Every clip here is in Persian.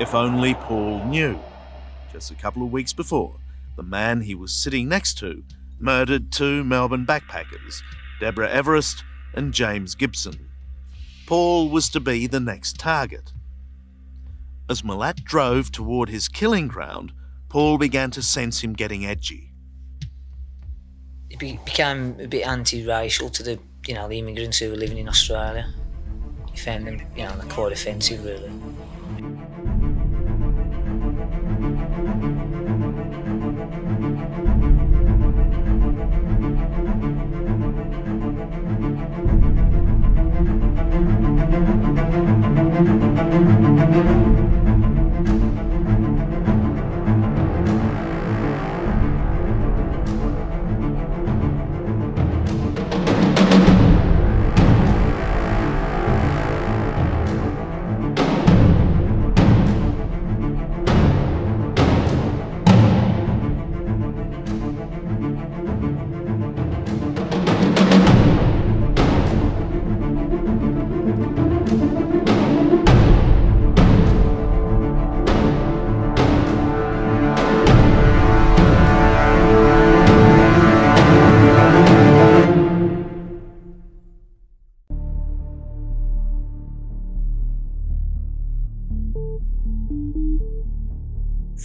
If only Paul knew. Just a couple of weeks before, the man he was sitting next to murdered two Melbourne backpackers, Deborah Everest and James Gibson. Paul was to be the next target. As Milat drove toward his killing ground, Paul began to sense him getting edgy. He became a bit anti-racial to the, you know, the immigrants who were living in Australia. He found them, you know, quite offensive, really.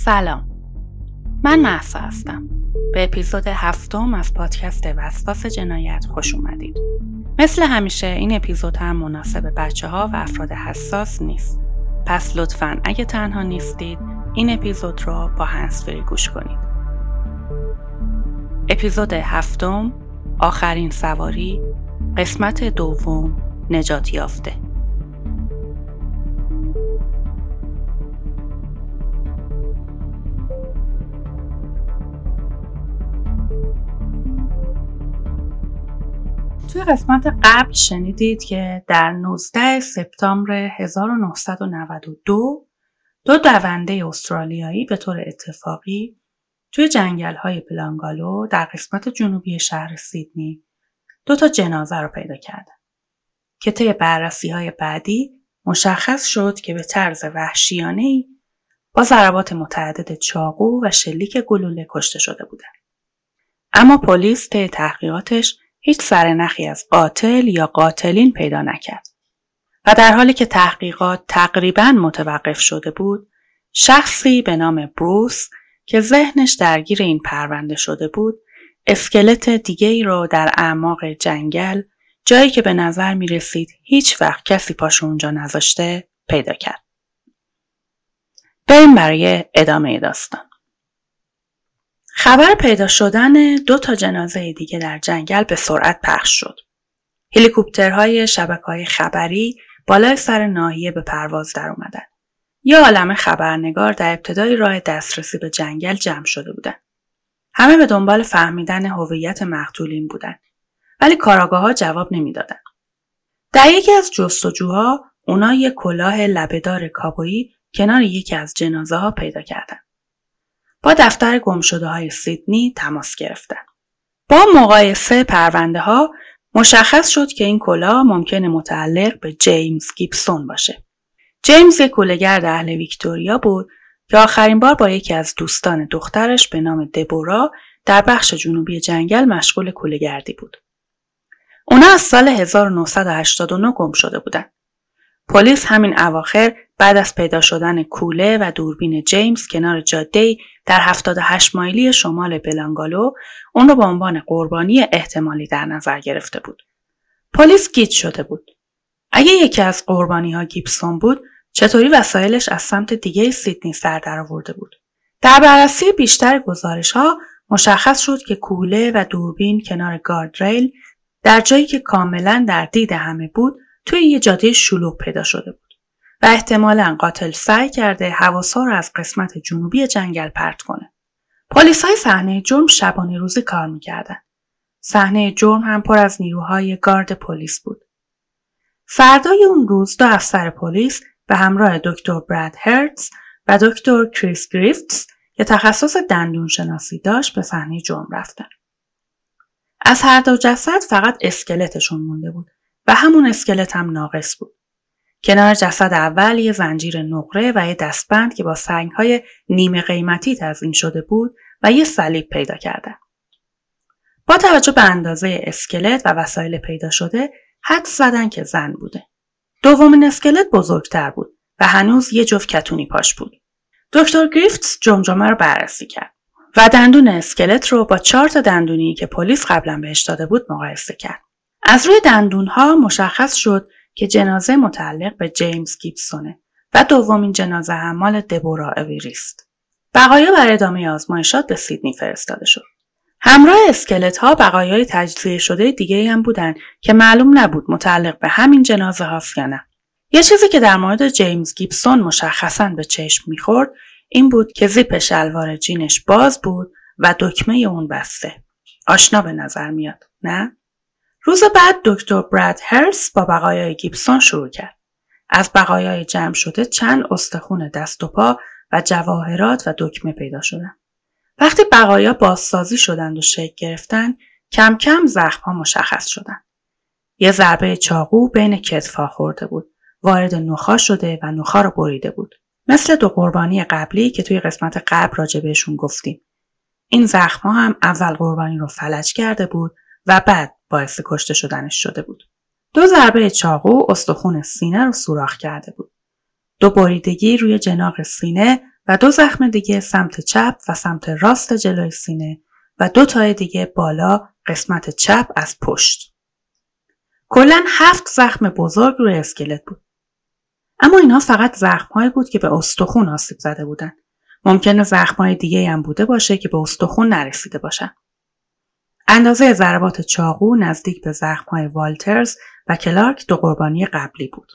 سلام. من محسا هستم. به اپیزود هفتم از پادکست وسواس جنایت خوش اومدید. مثل همیشه این اپیزود هم مناسب بچه ها و افراد حساس نیست. پس لطفا اگه تنها نیستید این اپیزود رو با هنسفری گوش کنید. اپیزود هفتم آخرین سواری قسمت دوم نجات یافته. توی قسمت قبل شنیدید که در 19 سپتامبر 1992 دو دونده استرالیایی به طور اتفاقی توی جنگل های بلانگالو در قسمت جنوبی شهر سیدنی دو تا جنازه رو پیدا کردن که طی بررسی های بعدی مشخص شد که به طرز وحشیانه ای با ضربات متعدد چاقو و شلیک گلوله کشته شده بودند. اما پلیس طی تحقیقاتش هیچ سرنخی از قاتل یا قاتلین پیدا نکرد. و در حالی که تحقیقات تقریبا متوقف شده بود، شخصی به نام بروس که ذهنش درگیر این پرونده شده بود، اسکلت دیگه ای رو در اعماق جنگل جایی که به نظر می رسید هیچ وقت کسی پاش اونجا نذاشته پیدا کرد. بریم برای ادامه داستان. خبر پیدا شدن دو تا جنازه دیگه در جنگل به سرعت پخش شد. هلیکوپترهای شبکه های خبری بالای سر ناحیه به پرواز در اومدن. یه عالم خبرنگار در ابتدای راه دسترسی به جنگل جمع شده بودن. همه به دنبال فهمیدن هویت مقتولین بودن. ولی کاراگاه ها جواب نمی‌دادن. در یکی از جستجوها اونا یک کلاه لبهدار کابویی کنار یکی از جنازه ها پیدا کردن. با دفتر گمشده های سیدنی تماس گرفتن. با مقایسه پرونده ها مشخص شد که این کلاه ممکنه متعلق به جیمز گیبسون باشه. جیمز یک کولهگرد اهل ویکتوریا بود که آخرین بار با یکی از دوستان دخترش به نام دبورا در بخش جنوبی جنگل مشغول کولهگردی بود. اونا از سال 1989 گم شده بودن. پلیس همین اواخر بعد از پیدا شدن کوله و دوربین جیمز کنار جاده در 78 مایلی شمال بلانگالو اون رو به عنوان قربانی احتمالی در نظر گرفته بود. پلیس گیج شده بود. اگه یکی از قربانی ها گیبسون بود چطوری وسایلش از سمت دیگه سیدنی سر در آورده بود. در بررسی بیشتر گزارش ها مشخص شد که کوله و دوربین کنار گاردریل در جایی که کاملا در دید همه بود توی یه جاده شلوغ پیدا شده بود. و احتمالا قاتل سعی کرده حواسا رو از قسمت جنوبی جنگل پرت کنه. پلیس های صحنه جرم شبانه روزی کار می‌کردن. صحنه جرم هم پر از نیروهای گارد پلیس بود. فردای اون روز دو افسر پلیس به همراه دکتر براد هرتز و دکتر کریس گریفتس که تخصص دندون شناسی داشت به صحنه جرم رفتن. از هر دو جسد فقط اسکلتشون مونده بود و همون اسکلت هم ناقص بود. کنار جسد اول یه زنجیر نقره و یه دستبند که با سنگهای نیمه قیمتی تزین شده بود و یه صلیب پیدا کردن. با توجه به اندازه اسکلت و وسایل پیدا شده حد زدن که زن بوده. دومین اسکلت بزرگتر بود و هنوز یه جفت کتونی پاش بود. دکتر گریفتس جمجمه رو بررسی کرد و دندون اسکلت رو با چهار تا دندونی که پلیس قبلا بهش داده بود مقایسه کرد. از روی دندون ها مشخص شد که جنازه متعلق به جیمز گیبسونه و دومین جنازه هم مال دبورا اویریست. بقایا برای ادامه آزمایشات به سیدنی فرستاده شد. همراه اسکلت ها بقایای تجزیه شده دیگه هم بودن که معلوم نبود متعلق به همین جنازه هاست یا نه. یه چیزی که در مورد جیمز گیبسون مشخصا به چشم می‌خورد این بود که زیپ شلوار جینش باز بود و دکمه اون بسته. آشنا به نظر میاد، نه؟ روز بعد دکتر براد هرس با بقایای گیبسون شروع کرد. از بقایای جمع شده چند استخون دست و پا و جواهرات و دکمه پیدا شدند. وقتی بقایا بازسازی شدند و شکل گرفتن کم کم زخمها مشخص شدند. یه ضربه چاقو بین کتفا خورده بود. وارد نخا شده و نخا رو بریده بود. مثل دو قربانی قبلی که توی قسمت قبل راجع بهشون گفتیم. این زخمها هم اول قربانی رو فلج کرده بود و بعد باعث کشته شدنش شده بود. دو ضربه چاقو استخون سینه رو سوراخ کرده بود. دو بریدگی روی جناق سینه و دو زخم دیگه سمت چپ و سمت راست جلوی سینه و دو تای دیگه بالا قسمت چپ از پشت. کلا هفت زخم بزرگ روی اسکلت بود. اما اینها فقط زخمهایی بود که به استخون آسیب زده بودن. ممکنه زخمهای دیگه هم بوده باشه که به استخون نرسیده باشن. اندازه ضربات چاقو نزدیک به زخمهای والترز و کلارک دو قربانی قبلی بود.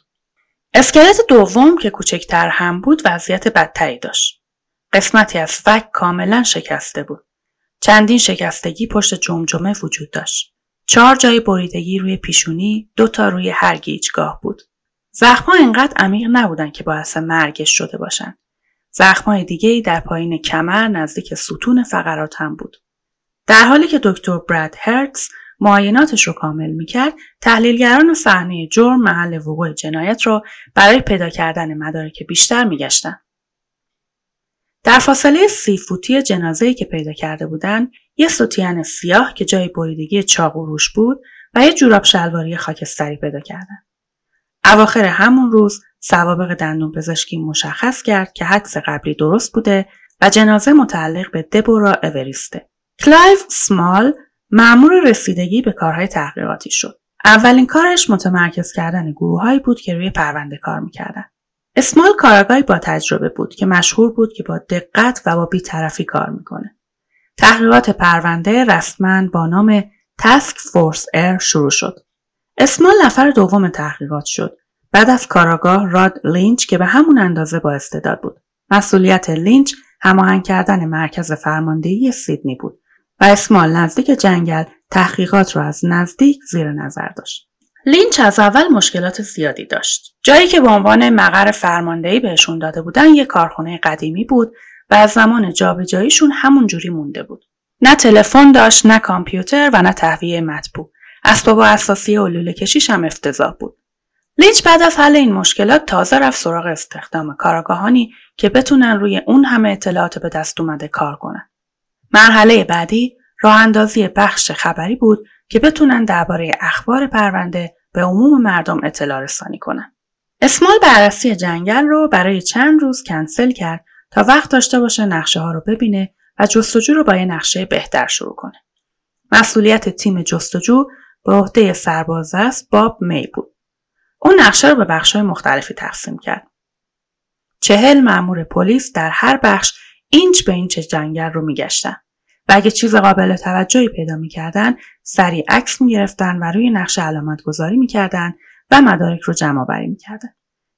اسکلت دوم که کوچکتر هم بود وضعیت بدتری داشت. قسمتی از فک کاملا شکسته بود. چندین شکستگی پشت جمجمه وجود داشت. چهار جای بریدگی روی پیشونی، دو تا روی هر گیجگاه بود. زخمها اینقدر عمیق نبودن که باعث مرگش شده باشن. زخمای دیگه در پایین کمر نزدیک ستون فقرات هم بود. در حالی که دکتر براد هرتز معایناتش رو کامل می‌کرد تحلیلگران صحنه جرم محل وقوع جنایت رو برای پیدا کردن مدارک بیشتر میگشتن در فاصله سی فوتی جنازه‌ای که پیدا کرده بودن یه سوتین سیاه که جای بریدگی چاقو روش بود و یه جوراب شلواری خاکستری پیدا کردن. اواخر همون روز سوابق دندون پزشکی مشخص کرد که حدس قبلی درست بوده و جنازه متعلق به دبورا اوریسته. کلایو اسمال مامور رسیدگی به کارهای تحقیقاتی شد. اولین کارش متمرکز کردن گروههایی بود که روی پرونده کار می‌کردن. اسمال کارگاهی با تجربه بود که مشهور بود که با دقت و با بیطرفی کار می‌کنه. تحقیقات پرونده رسما با نام Task Force Air شروع شد. اسمال نفر دوم تحقیقات شد. بعد از کارآگاه راد لینچ که به همون اندازه با استعداد بود. مسئولیت لینچ هماهنگ کردن مرکز فرماندهی سیدنی بود و اسمال نزدیک جنگل تحقیقات را از نزدیک زیر نظر داشت. لینچ از اول مشکلات زیادی داشت. جایی که به عنوان مقر فرماندهی بهشون داده بودن یک کارخانه قدیمی بود و از زمان جابجاییشون همون جوری مونده بود. نه تلفن داشت، نه کامپیوتر و نه تهویه مطبوع. اسباب اساسی و لوله کشیش هم افتضاح بود. لینچ بعد از حل این مشکلات تازه رفت سراغ استخدام کارآگاهانی که بتونن روی اون همه اطلاعات به دست اومده کار کنن. مرحله بعدی راه اندازی بخش خبری بود که بتونن درباره اخبار پرونده به عموم مردم اطلاع رسانی کنن. اسمال بررسی جنگل رو برای چند روز کنسل کرد تا وقت داشته باشه نقشه ها رو ببینه و جستجو رو با یه نقشه بهتر شروع کنه. مسئولیت تیم جستجو به عهده سرباز است باب می بود. اون نقشه رو به بخش های مختلفی تقسیم کرد. چهل مأمور پلیس در هر بخش اینچ به اینچ جنگل رو میگشتن و اگه چیز قابل توجهی پیدا می‌کردن سریع عکس می‌گرفتن و روی نقشه علامت گذاری می‌کردن و مدارک رو جمع بری می‌کردن.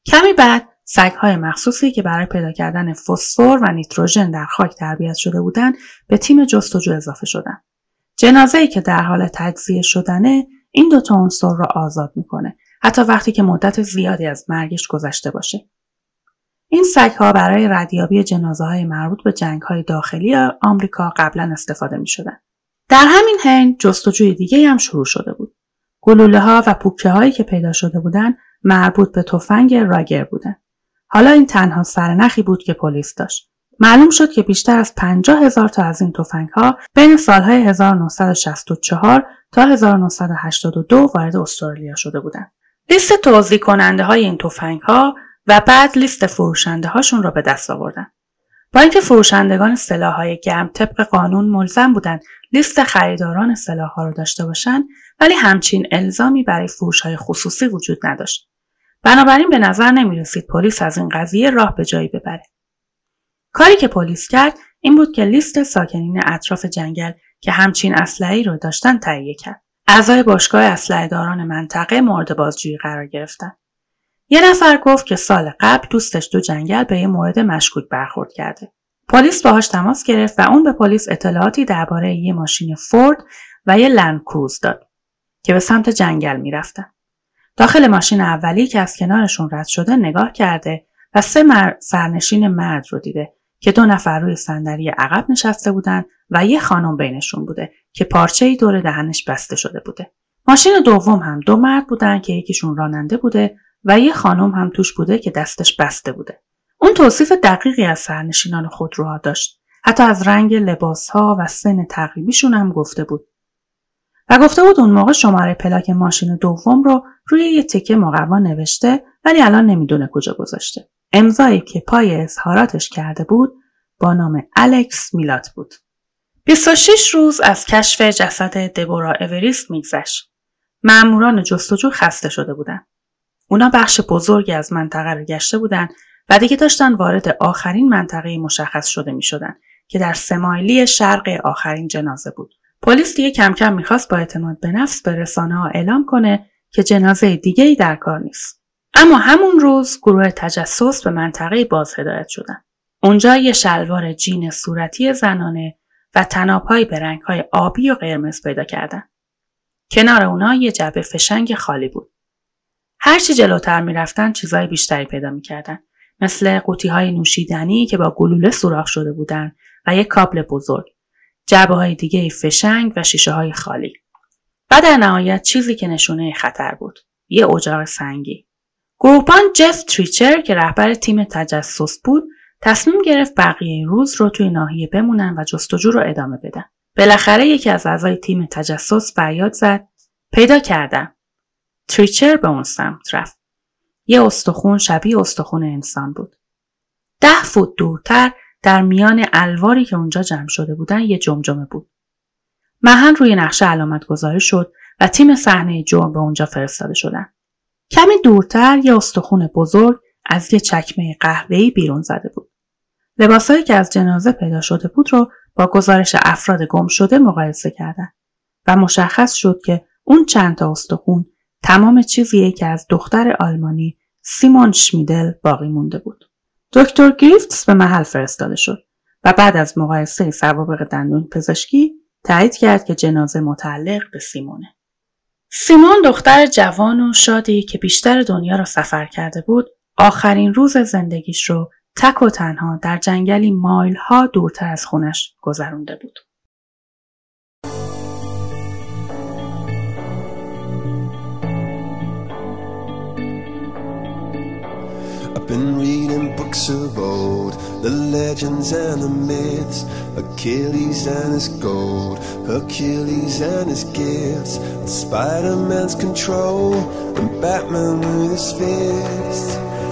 کمی بعد سگهای مخصوصی که برای پیدا کردن فسفر و نیتروژن در خاک تربیت شده بودند به تیم جستجو اضافه شدن. جنازه ای که در حال تجزیه شدنه این دوتا عنصر را آزاد می‌کنه حتی وقتی که مدت زیادی از مرگش گذشته باشه. این ها برای ردیابی جنازه های مربوط به جنگ های داخلی آمریکا قبلا استفاده می شدن. در همین حین جستجوی دیگه هم شروع شده بود. گلوله ها و پوکه هایی که پیدا شده بودند مربوط به تفنگ راگر بودن. حالا این تنها سرنخی بود که پلیس داشت. معلوم شد که بیشتر از 50 هزار تا از این تفنگ ها بین سالهای 1964 تا 1982 وارد استرالیا شده بودند. لیست توضیح کننده های این تفنگ ها و بعد لیست فروشنده هاشون را به دست آوردن. با اینکه فروشندگان های گرم طبق قانون ملزم بودند لیست خریداران ها را داشته باشند ولی همچین الزامی برای فروش های خصوصی وجود نداشت. بنابراین به نظر نمی رسید پلیس از این قضیه راه به جایی ببره. کاری که پلیس کرد این بود که لیست ساکنین اطراف جنگل که همچین اسلحه‌ای رو داشتن تهیه کرد. اعضای باشگاه اسلحه داران منطقه مورد بازجویی قرار گرفتن. یه نفر گفت که سال قبل دوستش دو جنگل به یه مورد مشکوک برخورد کرده. پلیس باهاش تماس گرفت و اون به پلیس اطلاعاتی درباره یه ماشین فورد و یه لند کروز داد که به سمت جنگل می‌رفتن. داخل ماشین اولی که از کنارشون رد شده نگاه کرده و سه سرنشین مرد رو دیده که دو نفر روی صندلی عقب نشسته بودن و یه خانم بینشون بوده که پارچه ای دور دهنش بسته شده بوده. ماشین دوم هم دو مرد بودن که یکیشون راننده بوده و یه خانم هم توش بوده که دستش بسته بوده. اون توصیف دقیقی از سرنشینان خودروها داشت. حتی از رنگ لباسها و سن تقریبیشون هم گفته بود. و گفته بود اون موقع شماره پلاک ماشین دوم رو روی یه تکه مقوا نوشته ولی الان نمی‌دونه کجا گذاشته. امضایی که پای اظهاراتش کرده بود با نام الکس میلات بود. 26 روز از کشف جسد دبورا اوریست میگذشت. مأموران جستجو خسته شده بودند. اونا بخش بزرگی از منطقه رو گشته بودن و دیگه داشتن وارد آخرین منطقه مشخص شده می شدن که در سمایلی شرق آخرین جنازه بود. پلیس دیگه کم کم می‌خواست با اعتماد به نفس به رسانه ها اعلام کنه که جنازه دیگه ای در کار نیست. اما همون روز گروه تجسس به منطقه باز هدایت شدن. اونجا یه شلوار جین صورتی زنانه و تنابهایی به رنگهای آبی و قرمز پیدا کردن. کنار اونا یه جبه فشنگ خالی بود. هرچی جلوتر می‌رفتن چیزای بیشتری پیدا می‌کردن. مثل قوطی های نوشیدنی که با گلوله سوراخ شده بودن و یک کابل بزرگ. جبه های دیگه فشنگ و شیشه های خالی. و در نهایت چیزی که نشونه خطر بود. یه اجاق سنگی. گروپان جف تریچر که رهبر تیم تجسس بود تصمیم گرفت بقیه روز رو توی ناحیه بمونن و جستجو رو ادامه بدن. بالاخره یکی از اعضای تیم تجسس فریاد زد پیدا کردم. تریچر به اون سمت رفت. یه استخون شبیه استخون انسان بود. ده فوت دورتر در میان الواری که اونجا جمع شده بودن یه جمجمه بود. محل روی نقشه علامت گذاری شد و تیم صحنه جرم به اونجا فرستاده شدن. کمی دورتر یه استخون بزرگ از یه چکمه قهوه‌ای بیرون زده بود. لباسهایی که از جنازه پیدا شده بود رو با گزارش افراد گم شده مقایسه کردند و مشخص شد که اون چند تا استخون تمام چیزیه که از دختر آلمانی سیمون شمیدل باقی مونده بود. دکتر گریفتس به محل فرستاده شد و بعد از مقایسه سوابق دندون پزشکی تایید کرد که جنازه متعلق به سیمونه. سیمون دختر جوان و شادی که بیشتر دنیا را سفر کرده بود آخرین روز زندگیش رو تک و تنها در جنگلی مایل ها دورتر از خونش گذرونده بود. Been reading books of old, the legends and the myths, Achilles and his gold, Hercules and his gifts, Spider-Man's control, and Batman with his fists.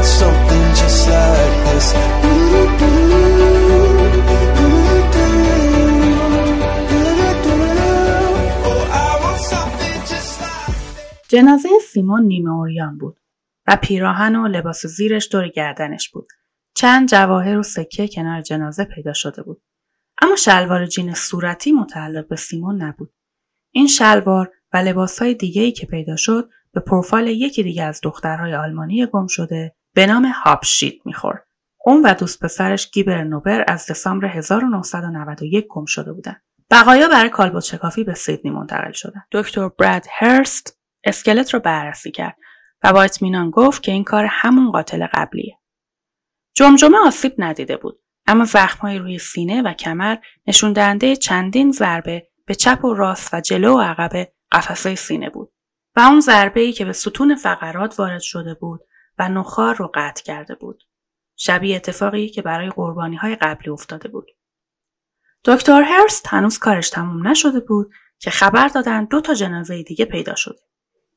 want something just like this جنازه سیمون نیمه اوریان بود. و پیراهن و لباس زیرش دور گردنش بود. چند جواهر و سکه کنار جنازه پیدا شده بود. اما شلوار جین صورتی متعلق به سیمون نبود. این شلوار و لباسهای دیگه که پیدا شد به پروفایل یکی دیگه از دخترهای آلمانی گم شده به نام هاپشیت می‌خورد. اون و دوست پسرش گیبر نوبر از دسامبر 1991 گم شده بودن. بقایا برای کالبد شکافی به سیدنی منتقل شدن. دکتر براد هرست اسکلت رو بررسی کرد و با اطمینان گفت که این کار همون قاتل قبلیه. جمجمه آسیب ندیده بود اما زخمهای روی سینه و کمر نشون دهنده چندین ضربه به چپ و راست و جلو و عقب قفسه سینه بود و اون ضربه ای که به ستون فقرات وارد شده بود و نخار رو قطع کرده بود. شبیه اتفاقی که برای قربانی های قبلی افتاده بود. دکتر هرست هنوز کارش تموم نشده بود که خبر دادن دو تا جنازه دیگه پیدا شده.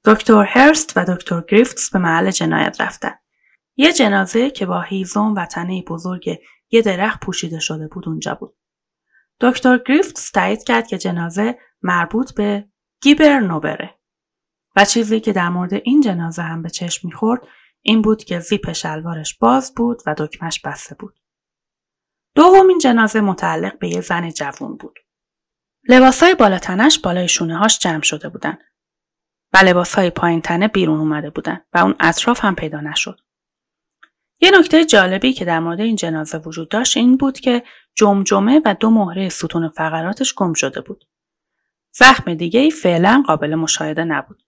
دکتر هرست و دکتر گریفتس به محل جنایت رفتن. یه جنازه که با هیزم و تنه بزرگ یه درخت پوشیده شده بود اونجا بود. دکتر گریفتس تایید کرد که جنازه مربوط به گیبر نوبره. و چیزی که در مورد این جنازه هم به چشم می‌خورد این بود که زیپ شلوارش باز بود و دکمش بسته بود. دومین جنازه متعلق به یه زن جوون بود. لباسای بالا تنش بالای شونه هاش جمع شده بودن و لباسهای پایین تنه بیرون اومده بودن و اون اطراف هم پیدا نشد. یه نکته جالبی که در مورد این جنازه وجود داشت این بود که جمجمه و دو مهره ستون فقراتش گم شده بود. زخم دیگه ای فعلا قابل مشاهده نبود.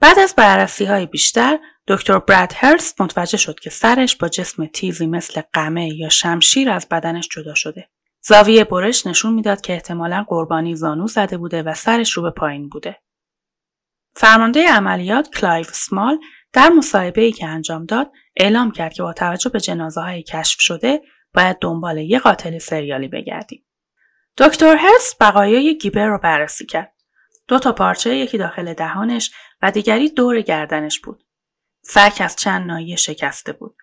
بعد از بررسی های بیشتر دکتر براد هرست متوجه شد که سرش با جسم تیزی مثل قمه یا شمشیر از بدنش جدا شده. زاویه برش نشون می‌داد که احتمالا قربانی زانو زده بوده و سرش رو به پایین بوده. فرمانده عملیات کلایو اسمال در مصاحبه ای که انجام داد اعلام کرد که با توجه به جنازه های کشف شده باید دنبال یک قاتل سریالی بگردیم. دکتر هرست بقایای گیبر رو بررسی کرد. دو تا پارچه یکی داخل دهانش و دیگری دور گردنش بود. فک از چند ناحیه شکسته بود.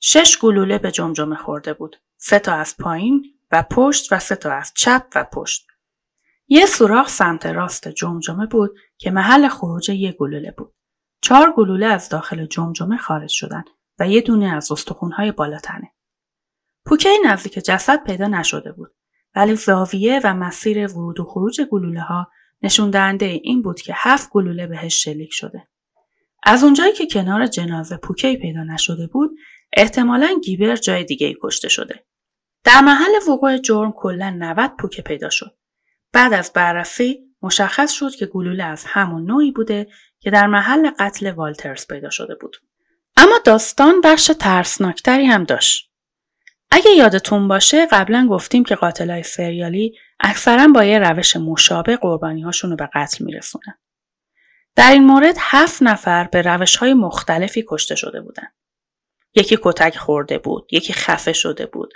شش گلوله به جمجمه خورده بود. سه تا از پایین و پشت و سه تا از چپ و پشت. یه سوراخ سمت راست جمجمه بود که محل خروج یه گلوله بود. چهار گلوله از داخل جمجمه خارج شدن و یه دونه از استخونهای بالاتنه. پوکه نزدیک جسد پیدا نشده بود ولی زاویه و مسیر ورود و خروج گلوله ها نشون دهنده این بود که هفت گلوله بهش شلیک شده. از اونجایی که کنار جنازه پوکی پیدا نشده بود احتمالا گیبر جای دیگه ای کشته شده. در محل وقوع جرم کلا 90 پوکه پیدا شد. بعد از بررسی مشخص شد که گلوله از همون نوعی بوده که در محل قتل والترز پیدا شده بود. اما داستان بخش ترسناکتری هم داشت. اگه یادتون باشه قبلا گفتیم که قاتلای سریالی اکثرا با یه روش مشابه قربانی هاشون رو به قتل میرسونن. در این مورد هفت نفر به روش های مختلفی کشته شده بودن. یکی کتک خورده بود، یکی خفه شده بود،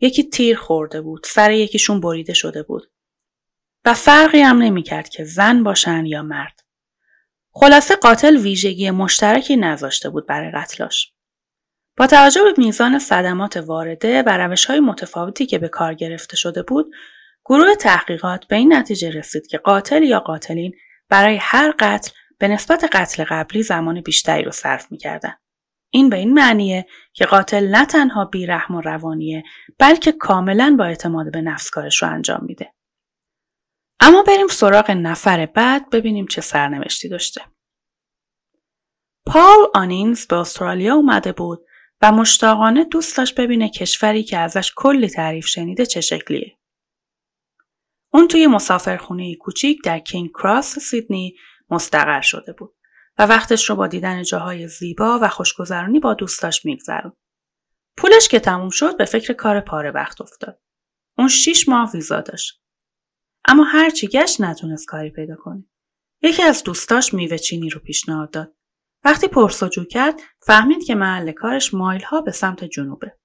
یکی تیر خورده بود، سر یکیشون بریده شده بود. و فرقی هم نمی‌کرد که زن باشن یا مرد. خلاصه قاتل ویژگی مشترکی نذاشته بود برای قتلاش. با توجه به میزان صدمات وارده و روش های متفاوتی که به کار گرفته شده بود، گروه تحقیقات به این نتیجه رسید که قاتل یا قاتلین برای هر قتل به نسبت قتل قبلی زمان بیشتری رو صرف می‌کردن. این به این معنیه که قاتل نه تنها بیرحم و روانیه بلکه کاملا با اعتماد به نفس کارش رو انجام میده. اما بریم سراغ نفر بعد ببینیم چه سرنوشتی داشته. پال آنینز به استرالیا اومده بود و مشتاقانه دوست داشت ببینه کشوری که ازش کلی تعریف شنیده چه شکلیه. اون توی مسافرخونه کوچیک در کینگ کراس سیدنی مستقر شده بود و وقتش رو با دیدن جاهای زیبا و خوشگذرانی با دوستاش میگذرون. پولش که تموم شد به فکر کار پاره وقت افتاد. اون شیش ماه ویزا داشت. اما هرچی گشت نتونست کاری پیدا کنه. یکی از دوستاش میوه چینی رو پیشنهاد داد. وقتی پرسجو کرد فهمید که محل کارش مایل ها به سمت جنوبه.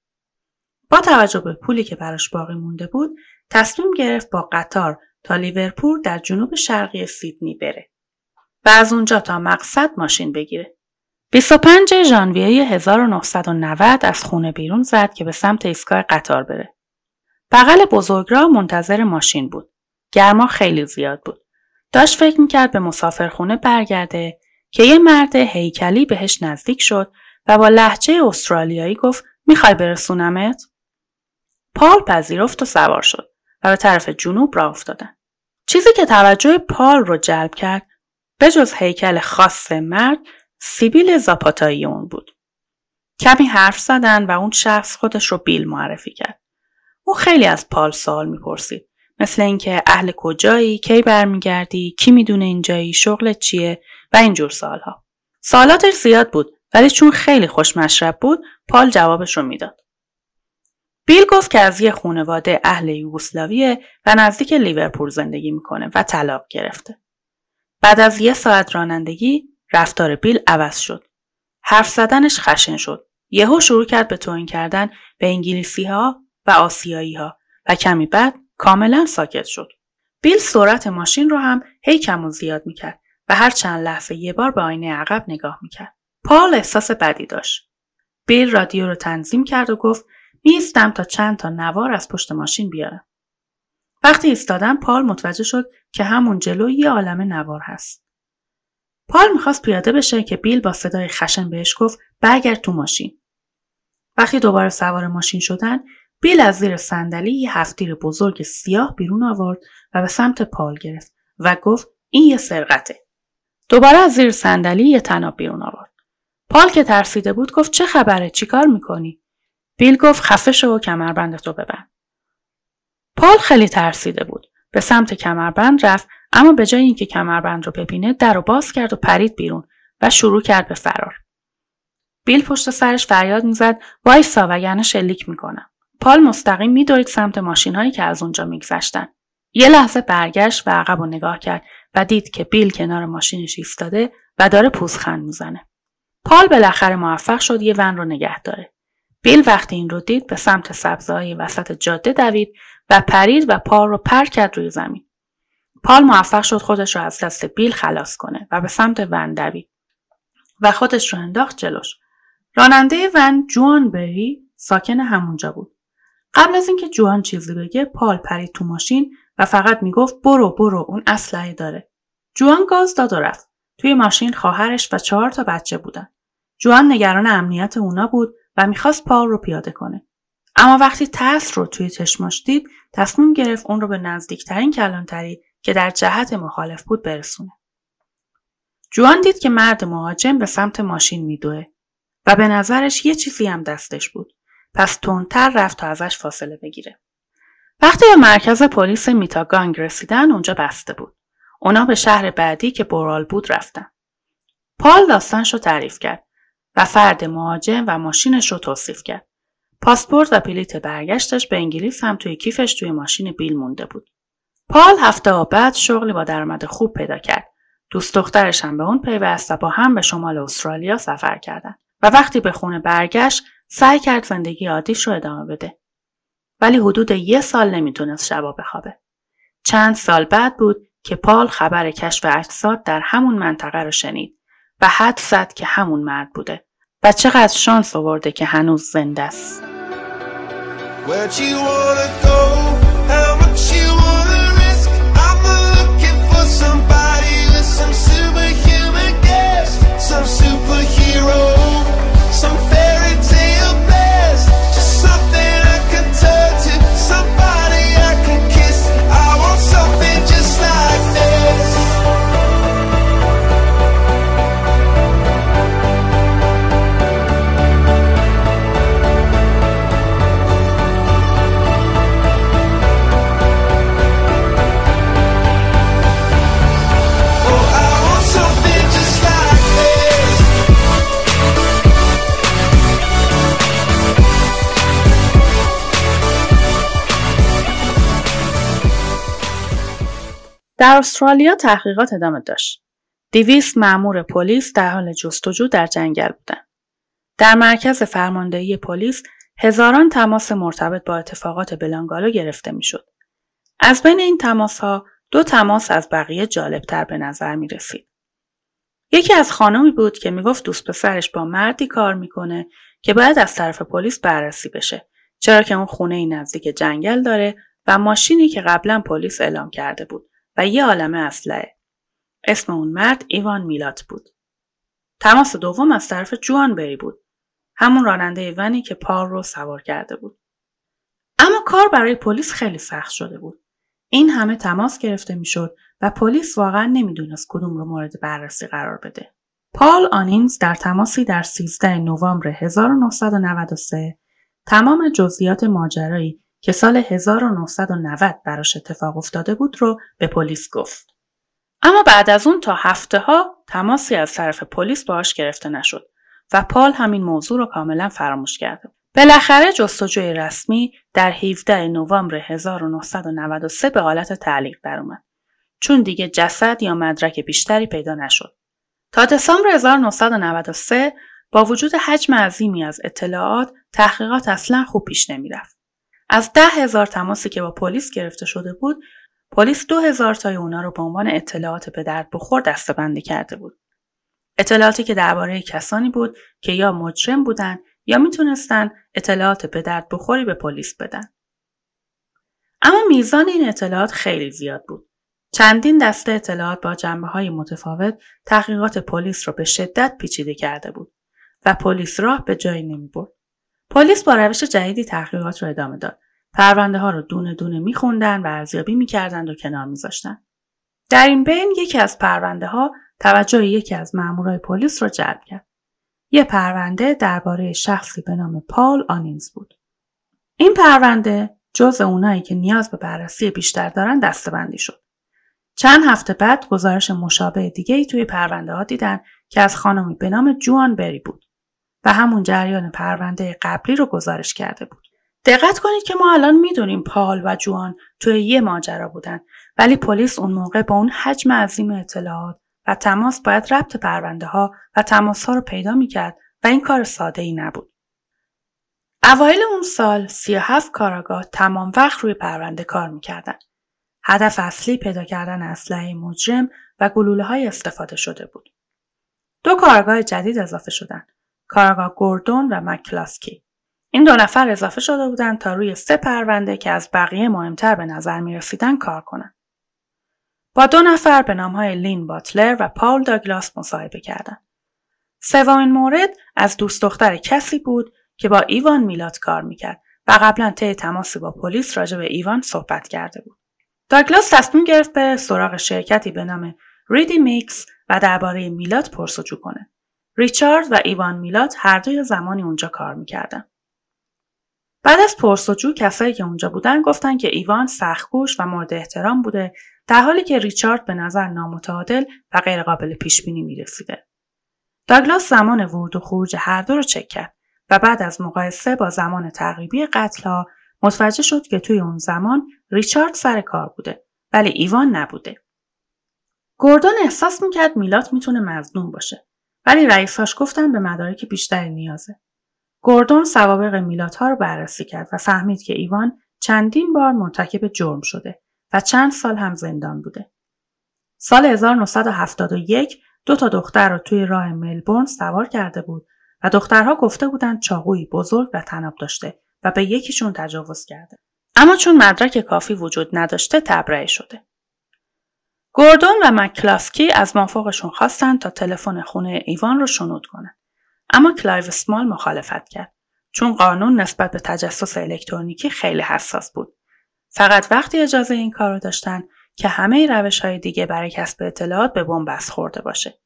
با توجه به پولی که براش باقی مونده بود تصمیم گرفت با قطار تا لیورپول در جنوب شرقی سیدنی بره و از اونجا تا مقصد ماشین بگیره. 25 ژانویه 1990 از خونه بیرون زد که به سمت ایستگاه قطار بره. بغل بزرگراه منتظر ماشین بود. گرما خیلی زیاد بود. داشت فکر می‌کرد به مسافرخونه برگرده که یه مرد هیکلی بهش نزدیک شد و با لحجه استرالیایی گفت می‌خوای برسونمت؟ پال پذیرفت و سوار شد و به طرف جنوب راه افتادن. چیزی که توجه پال رو جلب کرد جز هیکل خاص مرد سیبیل زاپاتایی اون بود. کمی حرف زدن و اون شخص خودش رو بیل معرفی کرد. او خیلی از پال سوال می‌پرسید. مثل اینکه اهل کجایی، کی برمیگردی، کی می‌دونه اینجایی، شغلت چیه و اینجور سالها. سالاتش زیاد بود ولی چون خیلی خوش مشرب بود پال جوابش رو می‌داد. بیل گفت که از یه خانواده اهل یوگسلاویه و نزدیک لیورپول زندگی می‌کنه و طلاق گرفته. بعد از یه ساعت رانندگی رفتار بیل عوض شد. حرف زدنش خشن شد. یهو شروع کرد به توهین کردن به انگلیسی ها و آسیایی ها و کمی بعد کاملا ساکت شد. بیل سرعت ماشین رو هم هی کم و زیاد می‌کرد و هر چند لحظه یه بار به آینه عقب نگاه می‌کرد. پال احساس بدی داشت. بیل رادیو رو تنظیم کرد و گفت میستم تا چند تا نوار از پشت ماشین بیارم. وقتی ایستادم پال متوجه شد که همون جلو یه عالم نوار هست. پال می‌خواست پیاده بشه که بیل با صدای خشن بهش گفت برگرد تو ماشین. وقتی دوباره سوار ماشین شدن بیل از زیر صندلی یه هفتیر بزرگ سیاه بیرون آورد و به سمت پال گرفت و گفت این یه سرقته. دوباره از زیر صندلی یه تناب بیرون آورد. پال که ترسیده بود گفت چه خبره چیکار می‌کنی؟ بیل گفت خفه شو و کمربندت رو ببند. پال خیلی ترسیده بود. به سمت کمربند رفت اما به جای اینکه کمربند رو ببینه در رو باز کرد و پرید بیرون و شروع کرد به فرار. بیل پشت سرش فریاد می‌زد وایسا وگرنه شلیک می‌کنم. پال مستقیم میدوید سمت ماشین هایی که از اونجا میگذشتن. یه لحظه برگشت و عقب و نگاه کرد و دید که بیل کنار ماشینش ایستاده و داره پوزخند می‌زنه. پال بالاخره موفق شد یه ون رو نگه داره. بیل وقتی این رو دید به سمت سبزهای وسط جاده دوید و پرید و پال رو پر کرد روی زمین. پال موفق شد خودش رو از دست بیل خلاص کنه و به سمت ون دوید و خودش رو انداخت جلوش. راننده ون جوان بری ساکن همونجا بود. قبل از اینکه جوان چیزی بگه پال پرید تو ماشین و فقط می‌گفت برو برو اون اسلحه داره. جوان گاز داد و رفت. توی ماشین خواهرش و چهار تا بچه بودن. جوان نگران امنیت اونا بود و می‌خواست پال رو پیاده کنه. اما وقتی ترس رو توی چشماش دید تصمیم گرفت اون رو به نزدیکترین کلانتری که در جهت مخالف بود برسونه. جوان دید که مرد مهاجم به سمت ماشین میدوه و به نظرش یه چیزی هم دستش بود. پس تندتر رفت تا ازش فاصله بگیره. وقتی به مرکز پلیس میتاگانگ رسیدن اونجا بسته بود. اونا به شهر بعدی که بورال بود رفتن. پال داستانش رو تعریف کرد و فرد مهاجم و ماشینش رو توصیف کرد. پاسپورت و پلیت برگشتش به انگلیس هم توی کیفش توی ماشین بیل مونده بود. پال هفته بعد شغلی با درآمد خوب پیدا کرد. دوست دخترش هم به اون پیوست و با هم به شمال استرالیا سفر کردند و وقتی به خونه برگشت سعی کرد زندگی عادیش رو ادامه بده. ولی حدود یه سال نمی‌تونست شبا بخوابه. چند سال بعد بود که پال خبر کشف اجساد در همون منطقه رو شنید و حد زد که همون مرد بوده و چقدر شانس آورده که هنوز زنده است. در استرالیا تحقیقات ادامه داشت. دیویس مأمور پلیس در حال جستجو در جنگل بودند. در مرکز فرماندهی پلیس هزاران تماس مرتبط با اتفاقات بلانگالو گرفته می‌شد. از بین این تماس ها دو تماس از بقیه جالبتر به نظر می رسید. یکی از خانمی بود که می‌گفت دوست پسرش با مردی کار می‌کنه که باید از طرف پلیس بررسی بشه چرا که اون خونه نزدیک جنگل داره و ماشینی که قبلا پلیس اعلام کرده بود و یه عالمه اسلحه. اسم اون مرد ایوان میلات بود. تماس دوم از طرف جوان بری بود. همون راننده ونی که پار رو سوار کرده بود. اما کار برای پلیس خیلی سخت شده بود. این همه تماس گرفته می‌شد و پلیس واقعا نمی‌دونست کدوم رو مورد بررسی قرار بده. پال آنینز در تماسی در 13 نوامبر 1993 تمام جزئیات ماجرایی که سال 1990 براش اتفاق افتاده بود رو به پلیس گفت. اما بعد از اون تا هفته ها تماسی از طرف پلیس باهاش گرفته نشد و پال همین موضوع رو کاملا فراموش بود. بالاخره جستجوی رسمی در 17 نوامبر 1993 به حالت تعلیق درآمد چون دیگه جسد یا مدرک بیشتری پیدا نشد. تا دسامبر 1993 با وجود حجم عظیمی از اطلاعات تحقیقات اصلا خوب پیش نمی‌رفت. از ده هزار تماسی که با پلیس گرفته شده بود پلیس دو هزار تای اونا رو به عنوان اطلاعات به درد بخور دستبندی کرده بود. اطلاعاتی که درباره کسانی بود که یا مجرم بودن یا می‌تونستن اطلاعات به درد بخوری به پلیس بدن. اما میزان این اطلاعات خیلی زیاد بود. چندین دسته اطلاعات با جنبه های متفاوت تحقیقات پلیس را به شدت پیچیده کرده بود و پلیس راه به جایی نمی برد. پلیس با روش جدیدی تحقیقات را ادامه داد. پرونده ها رو دونه دونه میخوندن و ارزیابی می‌کردند و کنار میذاشتن. در این بین یکی از پرونده ها توجه یکی از مامورای پلیس را جلب کرد. یه پرونده درباره شخصی به نام پال آنینز بود. این پرونده جز اونایی که نیاز به بررسی بیشتر دارن دستبندی شد. چند هفته بعد گزارش مشابه دیگه ای توی پرونده ها دیدن که از خانمی به نام جوان بری بود و همون جریان پرونده قبلی رو گزارش کرده بود. دقت کنید که ما الان می‌دونیم پال و جوان توی یه ماجرا بودن ولی پلیس اون موقع با اون حجم عظیم اطلاعات و تماس باید ربط پرونده ها و تماس ها رو پیدا می‌کرد و این کار ساده ای نبود. اوایل اون سال 37 کاراگاه تمام وقت روی پرونده کار می‌کردن. هدف اصلی پیدا کردن اسلحه مجرم و گلوله های استفاده شده بود. دو کارگاه جدید اضافه شدند. کارگاه گوردون و مکلاسکی. این دو نفر اضافه شده بودند تا روی سه پرونده که از بقیه مهمتر به نظر می رسیدن کار کنند. با دو نفر به نامهای لین باتلر و پاول داگلاس مصاحبه کردند. سومین مورد از دوست دختر کسی بود که با ایوان میلاد کار می‌کرد و قبلا طی تماسی با پلیس راجع به ایوان صحبت کرده بود. داگلاس تصمیم گرفت به سراغ شرکتی به نام Readymix و درباره میلات پرس‌وجو کنه. ریچارد و ایوان میلات هر دوی زمانی اونجا کار می‌کردن. بعد از پرس‌وجو کسایی که اونجا بودن گفتن که ایوان سختکوش و مورد احترام بوده در حالی که ریچارد به نظر نامتعادل و غیرقابل پیش بینی می‌رسیده. داگلاس زمان ورود و خروج هر دو رو چک کرد و بعد از مقایسه با زمان تقریبی قتلها متوجه شد که توی اون زمان ریچارد سر کار بوده ولی ایوان نبوده. گوردون احساس می‌کرد میلاد می‌تونه مزنون باشه ولی رئیساش گفتن به مدارک بیشتری نیازه. گوردون سوابق میلادها رو بررسی کرد و فهمید که ایوان چندین بار مرتکب جرم شده و چند سال هم زندان بوده. سال 1971 دو تا دختر رو توی راه ملبورن سوار کرده بود و دخترها گفته بودند چاقویی بزرگ و طناب داشته و به یکیشون تجاوز کرده. اما چون مدرک کافی وجود نداشته تبرئه شده. گوردون و مکلاسکی از مافوقشون خواستند تا تلفن خونه ایوان رو شنود کنند. اما کلایو اسمال مخالفت کرد چون قانون نسبت به تجسس الکترونیکی خیلی حساس بود. فقط وقتی اجازه این کار رو داشتن که همه روش های دیگه برای کسب اطلاعات به بن‌بست خورده باشه.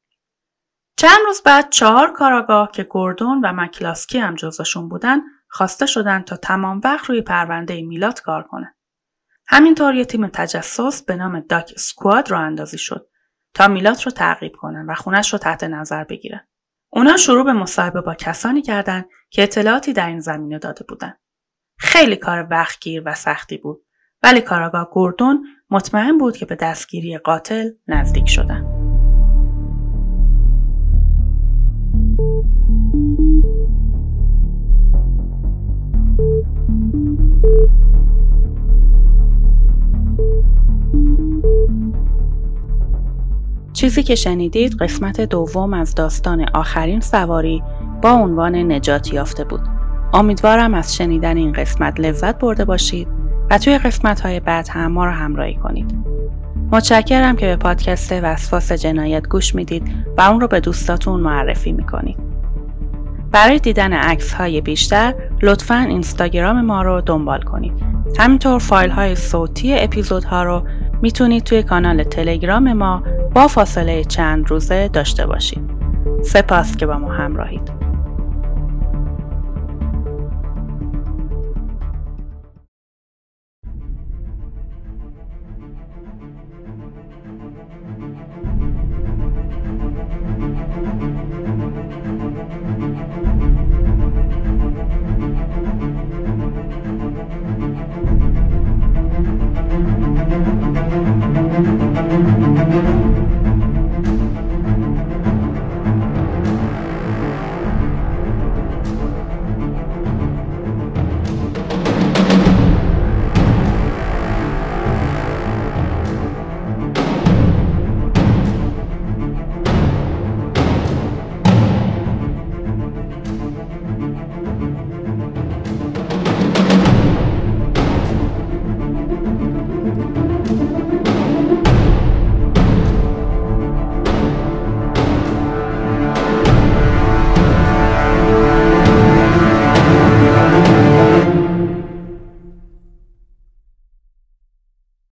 چند روز بعد چهار کاراگاه که گوردون و مکلاسکی هم جزشون بودن خواسته شدن تا تمام وقت روی پرونده میلاد کار کنن. همینطور یه تیم تجسس به نام داک سکواد رو اندازی شد تا میلاد رو تعقیب کنن و خونش رو تحت نظر بگیرن. اونا شروع به مصاحبه با کسانی کردند که اطلاعاتی در این زمینه داده بودند. خیلی کار وقتگیر و سختی بود ولی کاراگاه گوردون مطمئن بود که به دستگیری قاتل نزدیک شدن. چیزی که شنیدید قسمت دوم از داستان آخرین سواری با عنوان نجات یافته بود. امیدوارم از شنیدن این قسمت لذت برده باشید و توی قسمت های بعد هم ما رو همراهی کنید. متشکرم که به پادکست وسواس جنایت گوش می‌دید و اون رو به دوستاتون معرفی می‌کنید. برای دیدن عکس های بیشتر لطفا اینستاگرام ما رو دنبال کنید. همینطور فایل های صوتی اپیزودها رو می‌تونید توی کانال تلگرام ما با فاصله چند روزه داشته باشید. سپاس که با ما همراهید.